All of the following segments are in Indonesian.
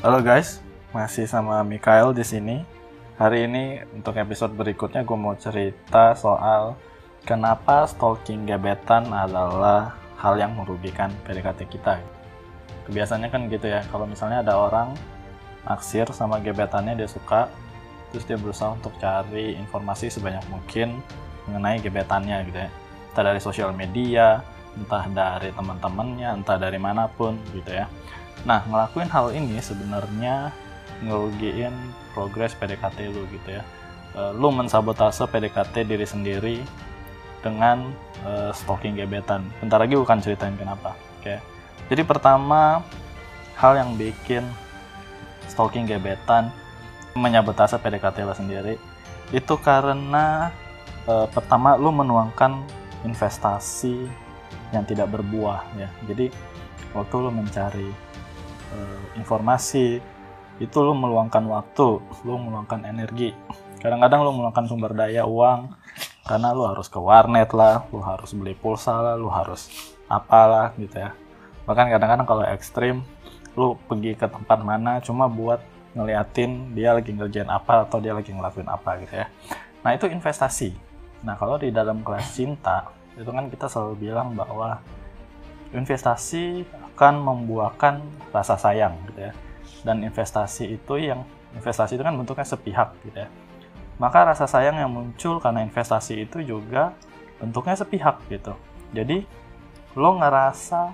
Halo guys, masih sama Mikael di sini. Hari ini untuk episode berikutnya gue mau cerita soal kenapa stalking gebetan adalah hal yang merugikan PDKT kita. Kebiasaannya kan gitu ya, kalau misalnya ada orang naksir sama gebetannya dia suka, terus dia berusaha untuk cari informasi sebanyak mungkin mengenai gebetannya gitu ya. Entah dari sosial media, entah dari teman-temannya, entah dari mana pun gitu ya. Nah, ngelakuin hal ini sebenarnya ngerugiin progres PDKT lu gitu ya. Uh, lu mensabotase PDKT diri sendiri dengan uh, stalking gebetan. Bentar lagi bukan ceritain kenapa. Oke. Okay. Jadi pertama hal yang bikin stalking gebetan menyabotase PDKT lo sendiri itu karena uh, pertama lu menuangkan investasi yang tidak berbuah ya. Jadi waktu lu mencari uh, informasi itu lo meluangkan waktu lo meluangkan energi. Kadang-kadang lo meluangkan sumber daya uang karena lo harus ke warnet lah lo harus beli pulsa lah lo harus apalah gitu ya. Bahkan kadang-kadang kalau ekstrim lo pergi ke tempat mana cuma buat ngeliatin dia lagi ngerjain apa atau dia lagi ngelakuin apa gitu ya. Nah itu investasi. Nah kalau di dalam kelas cinta itu kan kita selalu bilang bahwa investasi akan membuahkan rasa sayang gitu ya. Dan investasi itu yang investasi itu kan bentuknya sepihak gitu ya. Maka rasa sayang yang muncul karena investasi itu juga bentuknya sepihak gitu. Jadi lo ngerasa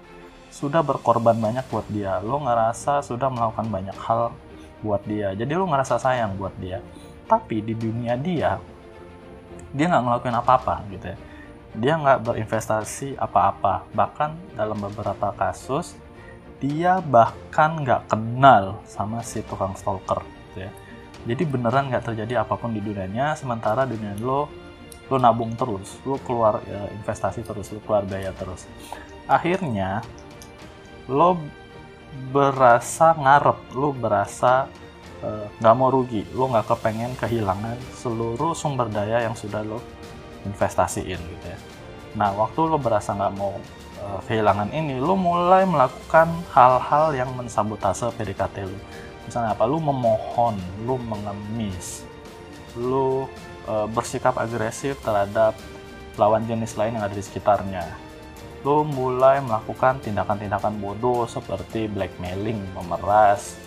sudah berkorban banyak buat dia, lo ngerasa sudah melakukan banyak hal buat dia. Jadi lo ngerasa sayang buat dia. Tapi di dunia dia, dia nggak ngelakuin apa-apa gitu ya dia nggak berinvestasi apa-apa. Bahkan dalam beberapa kasus dia bahkan nggak kenal sama si tukang stalker gitu ya. Jadi beneran nggak terjadi apa pun di dunianya sementara dunia lo lo nabung terus lo keluar ya, investasi terus lo keluar biaya terus. Akhirnya lo berasa ngarep lo berasa eh, nggak uh, mau rugi lo nggak kepengen kehilangan seluruh sumber daya yang sudah lo investasiin gitu ya. Nah, waktu lo berasa nggak mau uh, kehilangan ini, lo mulai melakukan hal-hal yang mensabotase PDKT lo. Misalnya apa? Lo memohon, lo mengemis, lo uh, bersikap agresif terhadap lawan jenis lain yang ada di sekitarnya. Lo mulai melakukan tindakan-tindakan bodoh seperti blackmailing, memeras,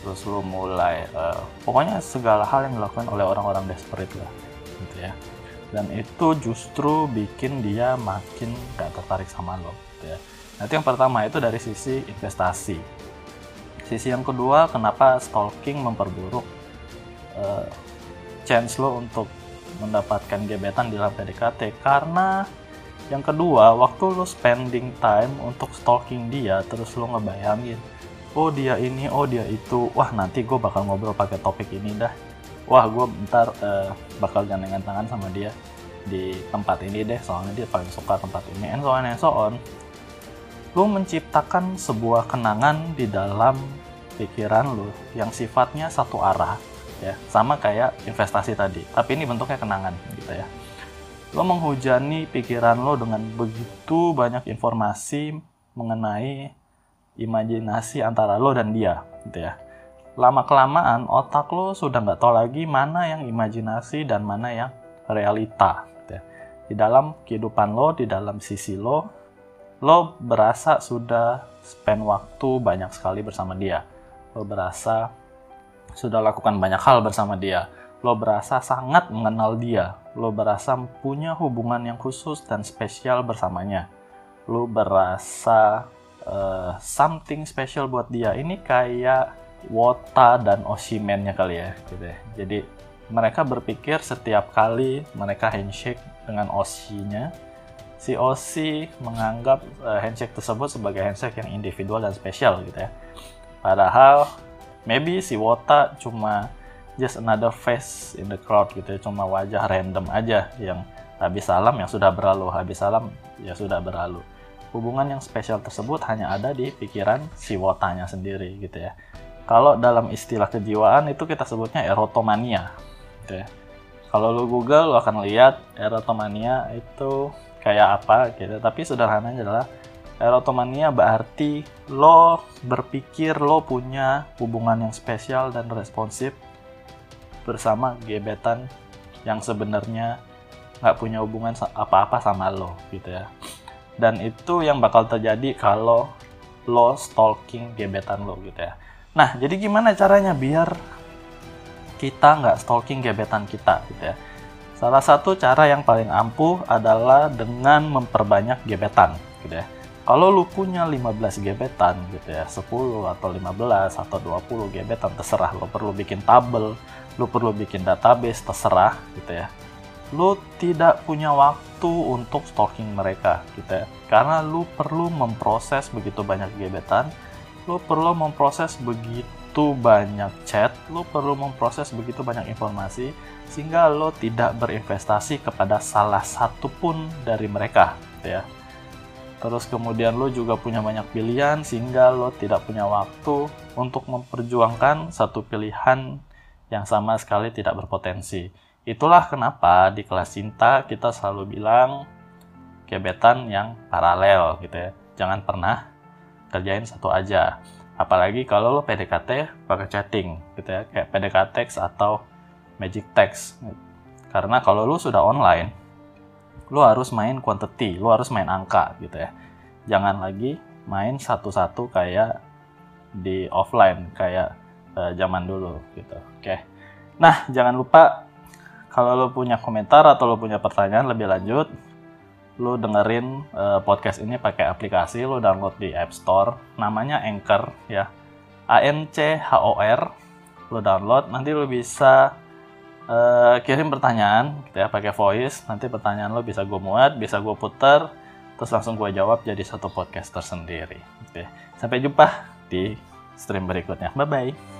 terus lo mulai uh, pokoknya segala hal yang dilakukan oleh orang-orang desperate lah, gitu ya dan itu justru bikin dia makin gak tertarik sama lo gitu ya. Nanti yang pertama itu dari sisi investasi. Sisi yang kedua, kenapa stalking memperburuk uh, chance lo untuk mendapatkan gebetan di dalam PDKT? Karena yang kedua, waktu lo spending time untuk stalking dia, terus lo ngebayangin, oh dia ini, oh dia itu, wah nanti gue bakal ngobrol pakai topik ini dah wah gue bentar uh, bakal gandengan tangan sama dia di tempat ini deh soalnya dia paling suka tempat ini. And so on and so on. Lu menciptakan sebuah kenangan di dalam pikiran lu yang sifatnya satu arah ya. Sama kayak investasi tadi tapi ini bentuknya kenangan gitu ya. Lo menghujani pikiran lo dengan begitu banyak informasi mengenai imajinasi antara lo dan dia gitu ya lama kelamaan otak lo sudah nggak tahu lagi mana yang imajinasi dan mana yang realita gitu ya. di dalam kehidupan lo di dalam sisi lo lo berasa sudah spend waktu banyak sekali bersama dia. Lo berasa sudah lakukan banyak hal bersama dia. Lo berasa sangat mengenal dia. Lo berasa punya hubungan yang khusus dan spesial bersamanya. Lo berasa uh, something special buat dia. Ini kayak Wota dan Osimennya kali ya gitu ya. Jadi mereka berpikir setiap kali mereka handshake dengan Osinya, si Osi menganggap uh, handshake tersebut sebagai handshake yang individual dan spesial gitu ya. Padahal maybe si Wota cuma just another face in the crowd gitu ya, cuma wajah random aja yang habis salam yang sudah berlalu, habis salam ya sudah berlalu. Hubungan yang spesial tersebut hanya ada di pikiran si Wotanya sendiri gitu ya kalau dalam istilah kejiwaan itu kita sebutnya erotomania. Ya. Kalau lu Google lu akan lihat erotomania itu kayak apa gitu. Tapi sederhananya adalah erotomania berarti lo berpikir lo punya hubungan yang spesial dan responsif bersama gebetan yang sebenarnya nggak punya hubungan apa-apa sama lo gitu ya dan itu yang bakal terjadi kalau lo stalking gebetan lo gitu ya nah jadi gimana caranya biar kita nggak stalking gebetan kita gitu ya? Salah satu cara yang paling ampuh adalah dengan memperbanyak gebetan gitu ya. Kalau lu punya 15 gebetan gitu ya 10 atau 15 atau 20 gebetan terserah. Lo perlu bikin tabel lu perlu bikin database terserah gitu ya. Lu tidak punya waktu untuk stalking mereka gitu ya. Karena lu perlu memproses begitu banyak gebetan lu perlu memproses begitu banyak chat lu perlu memproses begitu banyak informasi sehingga lo tidak berinvestasi kepada salah satu pun dari mereka ya terus kemudian lo juga punya banyak pilihan sehingga lo tidak punya waktu untuk memperjuangkan satu pilihan yang sama sekali tidak berpotensi Itulah kenapa di kelas cinta kita selalu bilang gebetan yang paralel gitu ya. Jangan pernah kerjain satu aja. Apalagi kalau lo PDKT pakai chatting gitu ya, kayak PDKT atau Magic Text. Karena kalau lo sudah online, lo harus main quantity, lo harus main angka gitu ya. Jangan lagi main satu-satu kayak di offline kayak uh, zaman dulu gitu. Oke. Nah, jangan lupa kalau lo punya komentar atau lo punya pertanyaan lebih lanjut, lo dengerin uh, podcast ini pakai aplikasi, lo download di App Store, namanya Anchor ya, A N C H O R, lo download, nanti lo bisa uh, kirim pertanyaan, gitu ya, pakai voice, nanti pertanyaan lo bisa gue muat, bisa gue puter, terus langsung gue jawab jadi satu podcast tersendiri. Gitu ya. Sampai jumpa di stream berikutnya, bye bye.